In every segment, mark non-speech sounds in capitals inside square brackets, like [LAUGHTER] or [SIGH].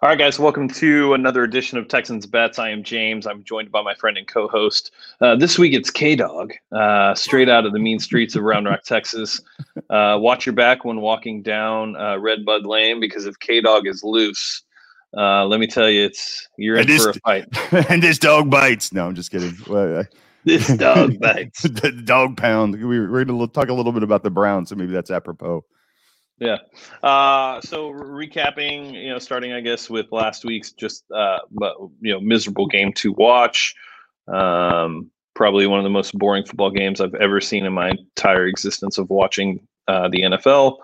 All right, guys, welcome to another edition of Texans Bets. I am James. I'm joined by my friend and co host. Uh, this week it's K Dog, uh, straight out of the mean streets of Round Rock, Texas. [LAUGHS] Uh, watch your back when walking down uh, Red Bud Lane because if K Dog is loose, uh, let me tell you, it's you're in for a fight. [LAUGHS] and this dog bites. No, I'm just kidding. [LAUGHS] this dog bites. the dog pound. We, we're going to talk a little bit about the Browns, so maybe that's apropos. Yeah. Uh, so recapping, you know, starting I guess with last week's just uh, you know miserable game to watch. Um, probably one of the most boring football games I've ever seen in my entire existence of watching uh, the NFL.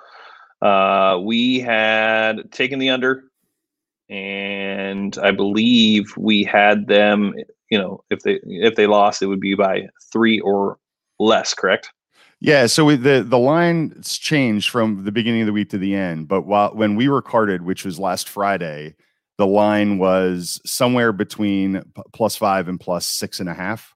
Uh, we had taken the under, and I believe we had them. You know, if they if they lost, it would be by three or less. Correct? Yeah, so we, the the line's changed from the beginning of the week to the end. But while when we were carded, which was last Friday, the line was somewhere between plus five and plus six and a half.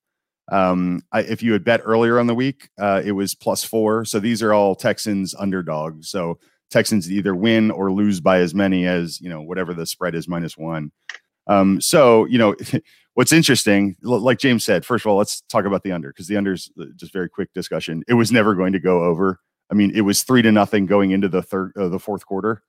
Um, I, if you had bet earlier on the week, uh, it was plus four. So these are all Texans underdogs. So Texans either win or lose by as many as you know whatever the spread is minus one. Um, so you know [LAUGHS] what's interesting, like James said, first of all, let's talk about the under because the under's uh, just very quick discussion. It was never going to go over. I mean, it was three to nothing going into the third, uh, the fourth quarter.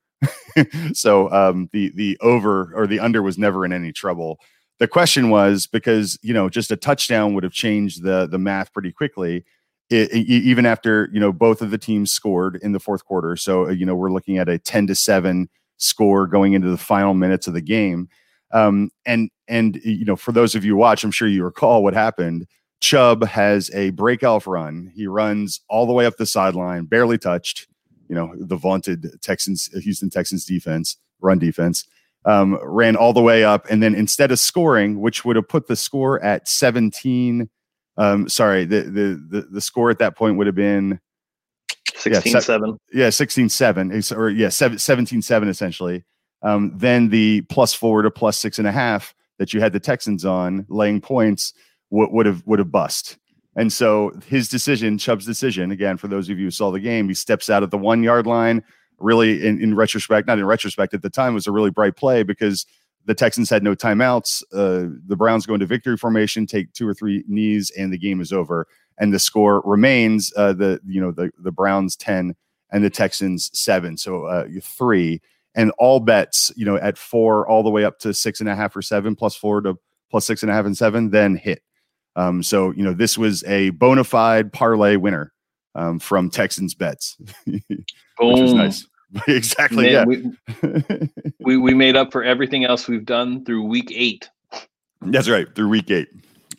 [LAUGHS] so um, the the over or the under was never in any trouble. The question was because you know just a touchdown would have changed the the math pretty quickly. It, it, even after you know both of the teams scored in the fourth quarter, so uh, you know we're looking at a ten to seven score going into the final minutes of the game. Um, and and you know, for those of you watch, I'm sure you recall what happened. Chubb has a breakout run. He runs all the way up the sideline, barely touched. You know, the vaunted Texans, Houston Texans defense, run defense, um, ran all the way up, and then instead of scoring, which would have put the score at 17. Um, sorry, the, the the the score at that point would have been 16 yeah, 7. Yeah, 16 7. Or yeah, 17 7 essentially um, then the plus four to plus six and a half that you had the Texans on laying points would have would have bust. And so his decision, Chubb's decision, again, for those of you who saw the game, he steps out at the one yard line. Really, in, in retrospect, not in retrospect, at the time was a really bright play because the Texans had no timeouts. Uh, the Browns go into victory formation, take two or three knees, and the game is over. And the score remains uh, the you know the the Browns ten and the Texans seven, so uh, three and all bets, you know, at four all the way up to six and a half or seven, plus four to plus six and a half and seven, then hit. Um, so you know, this was a bona fide parlay winner um, from Texans bets, [LAUGHS] which was nice. [LAUGHS] exactly. Man, yeah. we, [LAUGHS] we we made up for everything else we've done through week eight. That's right, through week eight.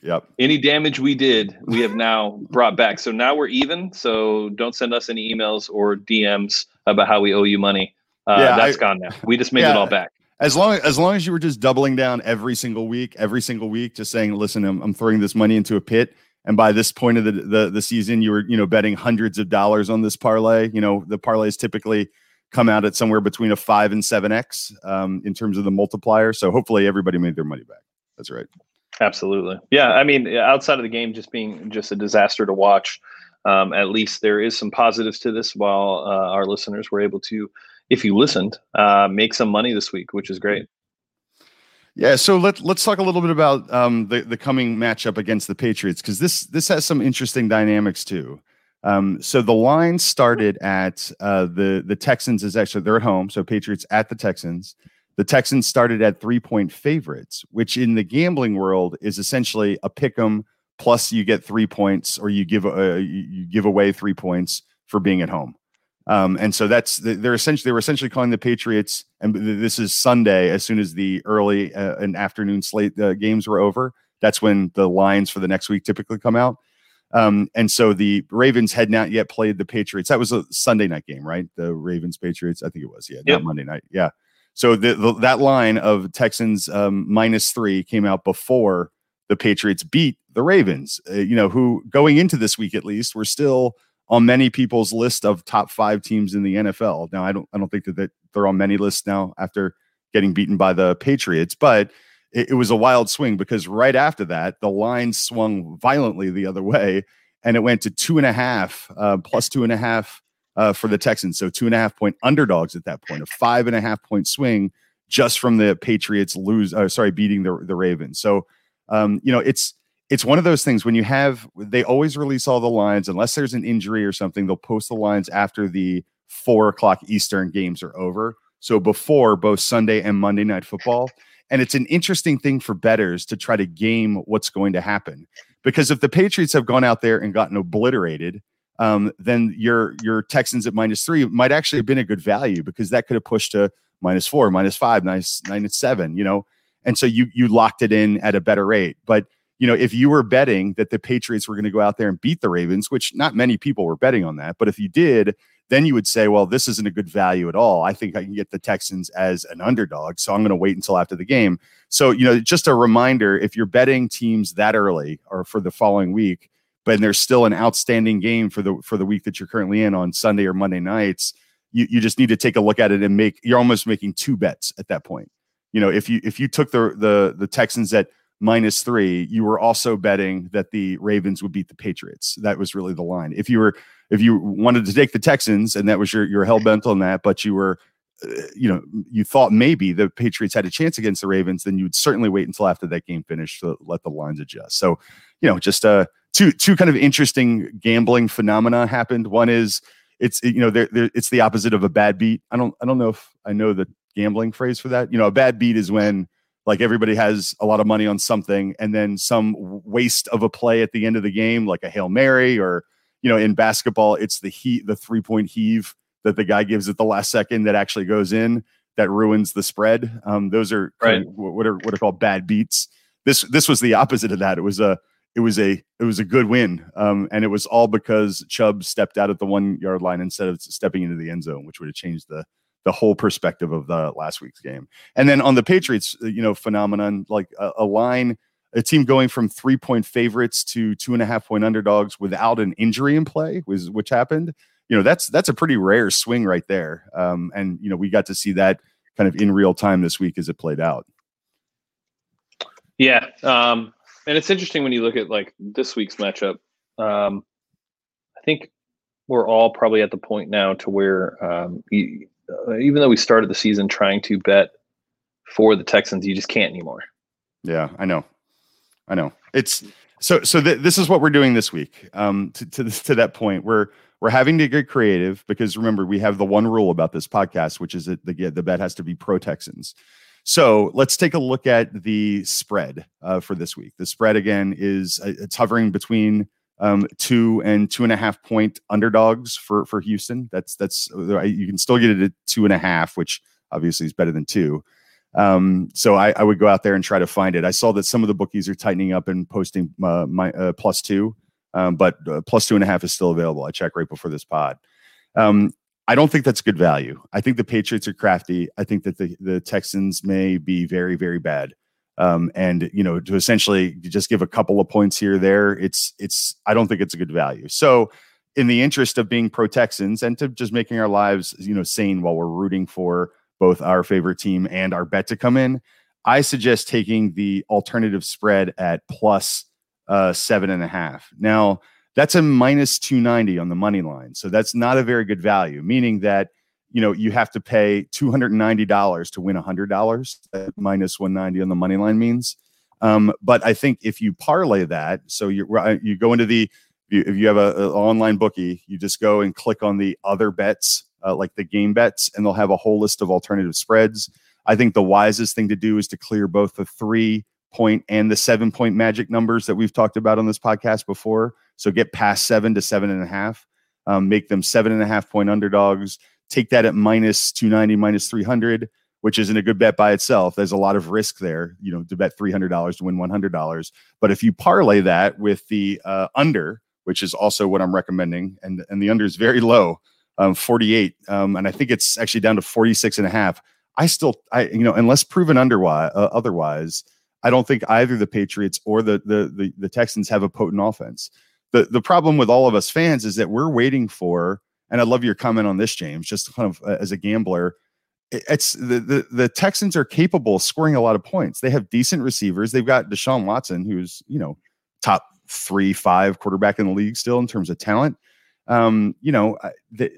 Yep. Any damage we did, we have now brought back. So now we're even. So don't send us any emails or DMs about how we owe you money. Uh, yeah, that's I, gone now. We just made yeah, it all back. As long as long as you were just doubling down every single week, every single week, just saying, "Listen, I'm, I'm throwing this money into a pit." And by this point of the, the the season, you were you know betting hundreds of dollars on this parlay. You know the parlays typically come out at somewhere between a five and seven x um, in terms of the multiplier. So hopefully everybody made their money back. That's right. Absolutely. Yeah. I mean, outside of the game just being just a disaster to watch, um, at least there is some positives to this. While uh, our listeners were able to if you listened, uh, make some money this week, which is great. Yeah, so let let's talk a little bit about um, the the coming matchup against the Patriots because this this has some interesting dynamics too. Um, so the line started at uh, the the Texans is actually they're at home, so Patriots at the Texans. The Texans started at three point favorites, which in the gambling world is essentially a pick 'em plus you get three points or you give uh, you give away three points for being at home. Um, and so that's they're essentially they were essentially calling the Patriots, and this is Sunday. As soon as the early uh, and afternoon slate uh, games were over, that's when the lines for the next week typically come out. Um, and so the Ravens had not yet played the Patriots. That was a Sunday night game, right? The Ravens Patriots. I think it was. Yeah, yep. not Monday night. Yeah. So the, the, that line of Texans um, minus three came out before the Patriots beat the Ravens. Uh, you know, who going into this week at least were still on many people's list of top five teams in the NFL. Now, I don't I don't think that they're on many lists now after getting beaten by the Patriots, but it, it was a wild swing because right after that, the line swung violently the other way, and it went to two and a half uh, plus two and a half uh, for the Texans. So two and a half point underdogs at that point, a five and a half point swing just from the Patriots lose, uh, sorry, beating the the Ravens. So, um, you know, it's it's one of those things when you have they always release all the lines unless there's an injury or something. They'll post the lines after the four o'clock Eastern games are over. So before both Sunday and Monday night football. And it's an interesting thing for betters to try to game what's going to happen. Because if the Patriots have gone out there and gotten obliterated, um, then your your Texans at minus three might actually have been a good value because that could have pushed to minus four, minus five, minus nine and seven, you know. And so you you locked it in at a better rate. But you know, if you were betting that the Patriots were going to go out there and beat the Ravens, which not many people were betting on that, but if you did, then you would say, well, this isn't a good value at all. I think I can get the Texans as an underdog. So I'm going to wait until after the game. So, you know, just a reminder if you're betting teams that early or for the following week, but there's still an outstanding game for the for the week that you're currently in on Sunday or Monday nights, you, you just need to take a look at it and make you're almost making two bets at that point. You know, if you if you took the the the Texans at minus three, you were also betting that the Ravens would beat the Patriots. That was really the line. If you were if you wanted to take the Texans and that was your your hell bent on that, but you were uh, you know you thought maybe the Patriots had a chance against the Ravens, then you would certainly wait until after that game finished to let the lines adjust. So you know just uh two two kind of interesting gambling phenomena happened. One is it's you know there it's the opposite of a bad beat. I don't I don't know if I know the gambling phrase for that. You know a bad beat is when like everybody has a lot of money on something and then some waste of a play at the end of the game like a hail mary or you know in basketball it's the heat the three point heave that the guy gives at the last second that actually goes in that ruins the spread. Um, those are right. what are what are called bad beats. This this was the opposite of that. It was a it was a it was a good win. Um, and it was all because chubb stepped out at the one yard line instead of stepping into the end zone which would have changed the the whole perspective of the last week's game. And then on the Patriots, uh, you know, phenomenon like a, a line, a team going from three point favorites to two and a half point underdogs without an injury in play, was which happened. You know, that's that's a pretty rare swing right there. Um, and you know, we got to see that kind of in real time this week as it played out. Yeah, um, and it's interesting when you look at like this week's matchup. Um, I think we're all probably at the point now to where um, you, even though we started the season trying to bet for the Texans, you just can't anymore. Yeah, I know, I know. It's so so. Th- this is what we're doing this week. Um, to to, this, to that point, we're we're having to get creative because remember we have the one rule about this podcast, which is that the the bet has to be pro Texans. So let's take a look at the spread uh, for this week. The spread again is uh, it's hovering between um, two and two and a half point underdogs for for Houston. That's that's you can still get it at two and a half, which obviously is better than two. Um, so I, I, would go out there and try to find it. I saw that some of the bookies are tightening up and posting uh, my uh, plus two, um, but uh, plus two and a half is still available. I checked right before this pod. Um, I don't think that's good value. I think the Patriots are crafty. I think that the, the Texans may be very, very bad. Um, and you know to essentially just give a couple of points here there it's it's i don't think it's a good value. So in the interest of being pro texans and to just making our lives you know sane while we're rooting for both our favorite team and our bet to come in i suggest taking the alternative spread at plus uh, seven and a half. Now that's a minus 290 on the money line so that's not a very good value meaning that you know you have to pay $290 to win $100 minus 190 on the money line means. Um, but i think if you parlay that so you you go into the if you have a, a, online bookie you just go and click on the other bets uh, like the game bets and they'll have a whole list of alternative spreads. I think the wisest thing to do is to clear both the three point and the seven point magic numbers that we've talked about on this podcast before. So get past seven to seven and a half um, make them seven and a half point underdogs take that at minus 290, minus 300, which isn't a good bet by itself. There's a lot of risk there, you know, to bet $300 to win $100. But if you parlay that with the uh, under, which is also what I'm recommending, and, and the under is very low, um, 48. Um, and I think it's actually down to 46 and a half. I still, I, you know, unless proven underwise, uh, otherwise, I don't think either the Patriots or the, the, the, the Texans have a potent offense. The, the problem with all of us fans is that we're waiting for and I love your comment on this, James. Just kind of uh, as a gambler, it's the, the the Texans are capable of scoring a lot of points. They have decent receivers. They've got Deshaun Watson, who's you know top three, five quarterback in the league still in terms of talent. Um, you know, they,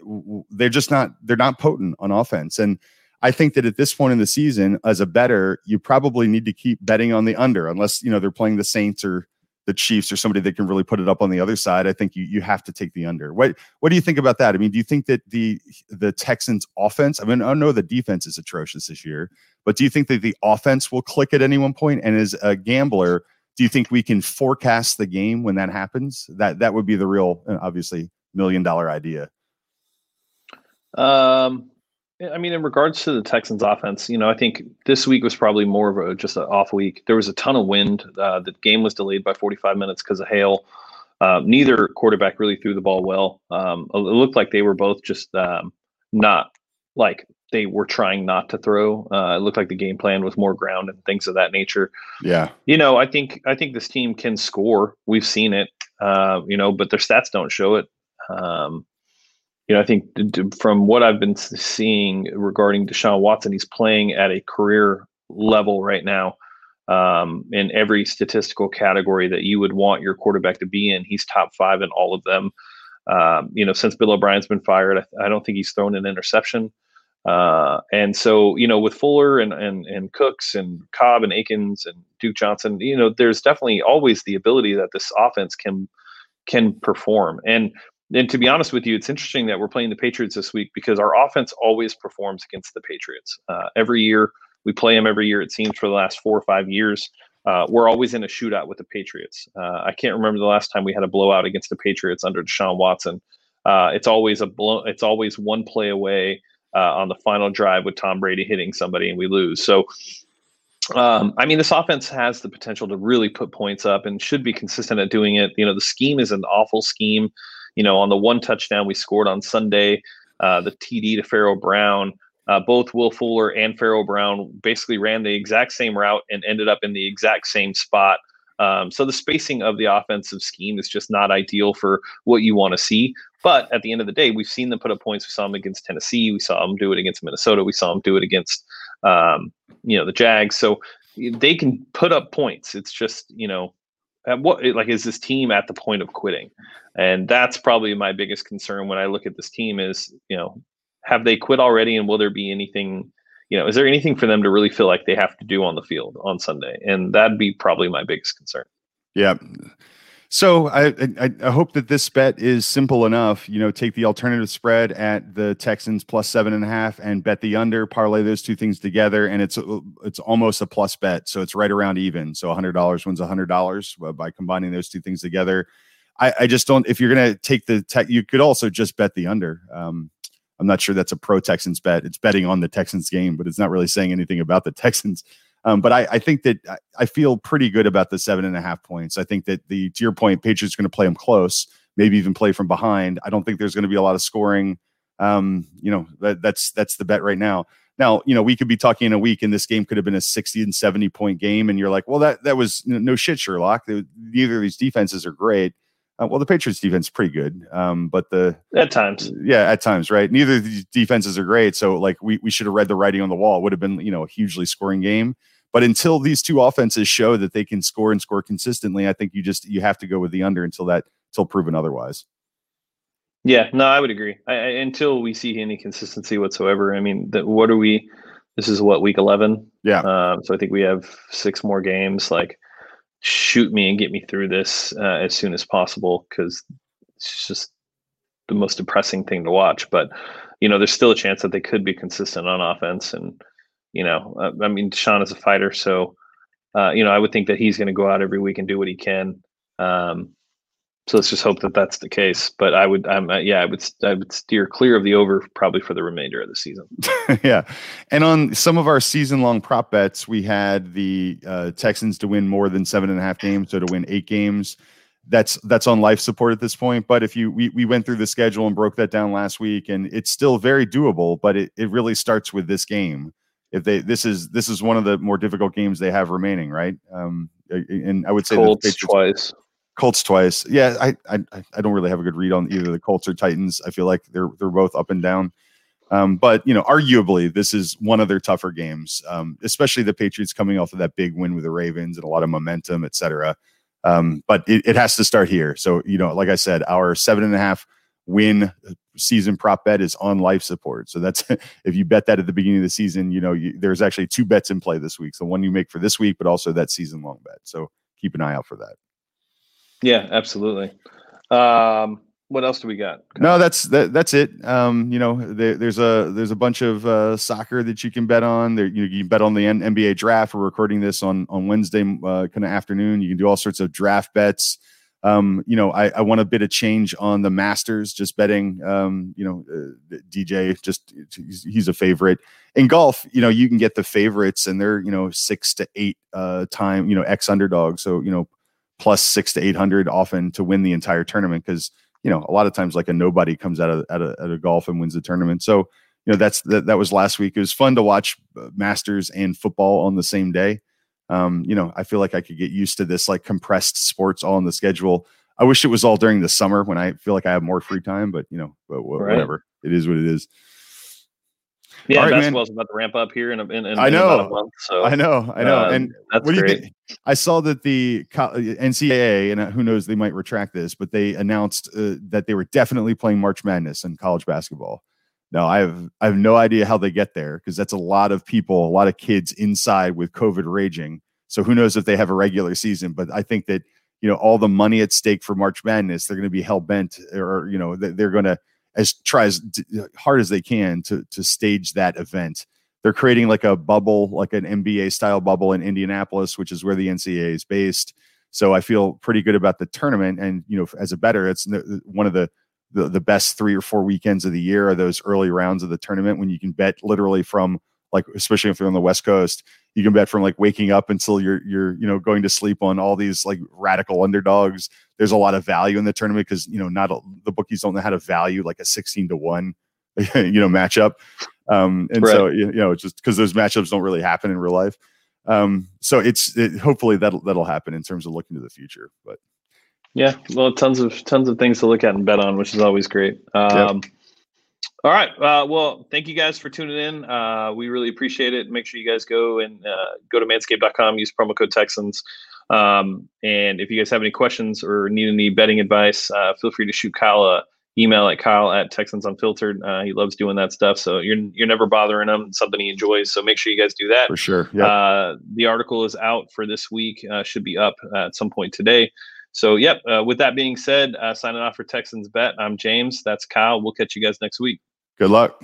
they're just not they're not potent on offense, and I think that at this point in the season, as a better, you probably need to keep betting on the under, unless you know they're playing the Saints or the Chiefs or somebody that can really put it up on the other side. I think you you have to take the under. What what do you think about that? I mean, do you think that the the Texans offense? I mean, I know the defense is atrocious this year, but do you think that the offense will click at any one point? And as a gambler, do you think we can forecast the game when that happens? That that would be the real, obviously, million dollar idea. Um, I mean, in regards to the Texans' offense, you know, I think this week was probably more of a just an off week. There was a ton of wind. Uh, the game was delayed by 45 minutes because of hail. Uh, neither quarterback really threw the ball well. Um, it looked like they were both just um, not like they were trying not to throw. Uh, it looked like the game plan was more ground and things of that nature. Yeah, you know, I think I think this team can score. We've seen it, uh, you know, but their stats don't show it. Um, you know, I think from what I've been seeing regarding Deshaun Watson, he's playing at a career level right now um, in every statistical category that you would want your quarterback to be in. He's top five in all of them. Um, you know, since Bill O'Brien's been fired, I, I don't think he's thrown an interception. Uh, and so, you know, with Fuller and, and and Cooks and Cobb and Akins and Duke Johnson, you know, there's definitely always the ability that this offense can can perform. And and to be honest with you, it's interesting that we're playing the Patriots this week because our offense always performs against the Patriots. Uh, every year we play them every year. It seems for the last four or five years. Uh, we're always in a shootout with the Patriots. Uh, I can't remember the last time we had a blowout against the Patriots under Deshaun Watson. Uh, it's always a blow. It's always one play away uh, on the final drive with Tom Brady hitting somebody and we lose. So, um, I mean, this offense has the potential to really put points up and should be consistent at doing it. You know, the scheme is an awful scheme. You know, on the one touchdown we scored on Sunday, uh, the TD to Pharaoh Brown, uh, both Will Fuller and Pharaoh Brown basically ran the exact same route and ended up in the exact same spot. Um, so the spacing of the offensive scheme is just not ideal for what you want to see. But at the end of the day, we've seen them put up points. We saw them against Tennessee. We saw them do it against Minnesota. We saw them do it against, um, you know, the Jags. So they can put up points. It's just, you know, at what like is this team at the point of quitting? And that's probably my biggest concern when I look at this team is, you know, have they quit already and will there be anything, you know, is there anything for them to really feel like they have to do on the field on Sunday? And that'd be probably my biggest concern. Yeah. So I, I, I hope that this bet is simple enough. You know, take the alternative spread at the Texans plus seven and a half and bet the under. Parlay those two things together, and it's it's almost a plus bet. So it's right around even. So hundred dollars wins hundred dollars by combining those two things together. I, I just don't. If you're gonna take the tech, you could also just bet the under. Um, I'm not sure that's a pro Texans bet. It's betting on the Texans game, but it's not really saying anything about the [LAUGHS] Texans. Um, but I, I, think that I feel pretty good about the seven and a half points. I think that the to your point, Patriots are going to play them close, maybe even play from behind. I don't think there's going to be a lot of scoring. Um, you know, that, that's that's the bet right now. Now, you know, we could be talking in a week, and this game could have been a 60 and 70 point game, and you're like, well, that that was no shit, Sherlock. Neither of these defenses are great. Uh, well, the Patriots defense is pretty good, um, but the at times, yeah, at times, right? Neither of these defenses are great, so like we we should have read the writing on the wall. It would have been you know a hugely scoring game. But until these two offenses show that they can score and score consistently, I think you just you have to go with the under until that until proven otherwise. Yeah, no, I would agree. I, I, until we see any consistency whatsoever. I mean, the, what are we? This is what week eleven. Yeah. Um, so I think we have six more games. Like, shoot me and get me through this uh, as soon as possible because it's just the most depressing thing to watch. But you know, there's still a chance that they could be consistent on offense and you know, uh, I mean, Deshaun is a fighter, so uh, you know, I would think that he's going to go out every week and do what he can. Um, so let's just hope that that's the case. But I would, um, yeah, I would, I would steer clear of the over probably for the remainder of the season. [LAUGHS] yeah, and on some of our season-long prop bets, we had the uh, Texans to win more than seven and a half games, so to win eight games. That's that's on life support at this point. But if you we, we went through the schedule and broke that down last week, and it's still very doable. But it, it really starts with this game if they this is this is one of the more difficult games they have remaining, right? Um, and I would say Colts Patriots, twice. Colts twice. Yeah, I, I I don't really have a good read on either the Colts or Titans. I feel like they're they're both up and down. Um, but you know, arguably, this is one of their tougher games, um, especially the Patriots coming off of that big win with the Ravens and a lot of momentum, et cetera. Um, but it, it has to start here. So you know, like I said, our seven and a half win season prop bet is on life support. So that's [LAUGHS] if you bet that at the beginning of the season, you know, you, there's actually two bets in play this week. So one you make for this week, but also that season long bet. So keep an eye out for that. Yeah, absolutely. Um, what else do we got? No, that's that, that's it. Um, you know, there, there's a there's a bunch of uh, soccer that you can bet on. There, you, you bet on the N- NBA draft. We're recording this on on Wednesday uh, kind of afternoon. You can do all sorts of draft bets. Um, you know, I, I want a bit of change on the Masters. Just betting. Um, you know, uh, DJ just he's, he's, a favorite in golf. You know, you can get the favorites, and they're you know six to eight uh, time you know X underdog. So you know plus six to eight hundred often to win the entire tournament because you know, a lot of times like a nobody comes out of out of, out of golf and wins the tournament. So, you know, that's that, that was last week. It was fun to watch uh, Masters and football on the same day. Um, you know, I feel like I could get used to this like compressed sports all in the schedule. I wish it was all during the summer when I feel like I have more free time, but you know, but whatever. Right. It is what it is. Yeah, right, basketball's man. about to ramp up here in, a, in, in I know. Month, so I know, I know, um, and that's what do you think? I saw that the NCAA and uh, who knows they might retract this, but they announced uh, that they were definitely playing March Madness in college basketball. Now I have I have no idea how they get there because that's a lot of people, a lot of kids inside with COVID raging. So who knows if they have a regular season? But I think that you know all the money at stake for March Madness, they're going to be hell bent, or you know they're going to as try as hard as they can to to stage that event. They're creating like a bubble, like an NBA style bubble in Indianapolis, which is where the NCAA is based. So I feel pretty good about the tournament. And you know, as a better, it's one of the, the the best three or four weekends of the year are those early rounds of the tournament when you can bet literally from like especially if you're on the west coast you can bet from like waking up until you're you're you know going to sleep on all these like radical underdogs. There's a lot of value in the tournament because you know not a, the bookies don't know how to value like a 16 to 1 [LAUGHS] you know matchup. Um and right. so you know just because those matchups don't really happen in real life. Um so it's it, hopefully that'll that'll happen in terms of looking to the future but yeah well tons of tons of things to look at and bet on which is always great um yep. All right. Uh, well, thank you guys for tuning in. Uh, we really appreciate it. Make sure you guys go and uh, go to manscaped.com, use promo code Texans. Um, and if you guys have any questions or need any betting advice, uh, feel free to shoot Kyle a email at Kyle at Texans Unfiltered. Uh, he loves doing that stuff. So you're, you're never bothering him. It's something he enjoys. So make sure you guys do that. For sure. Yep. Uh, the article is out for this week, should be up at some point today. So, yep. Uh, with that being said, uh, signing off for Texans Bet, I'm James. That's Kyle. We'll catch you guys next week. Good luck.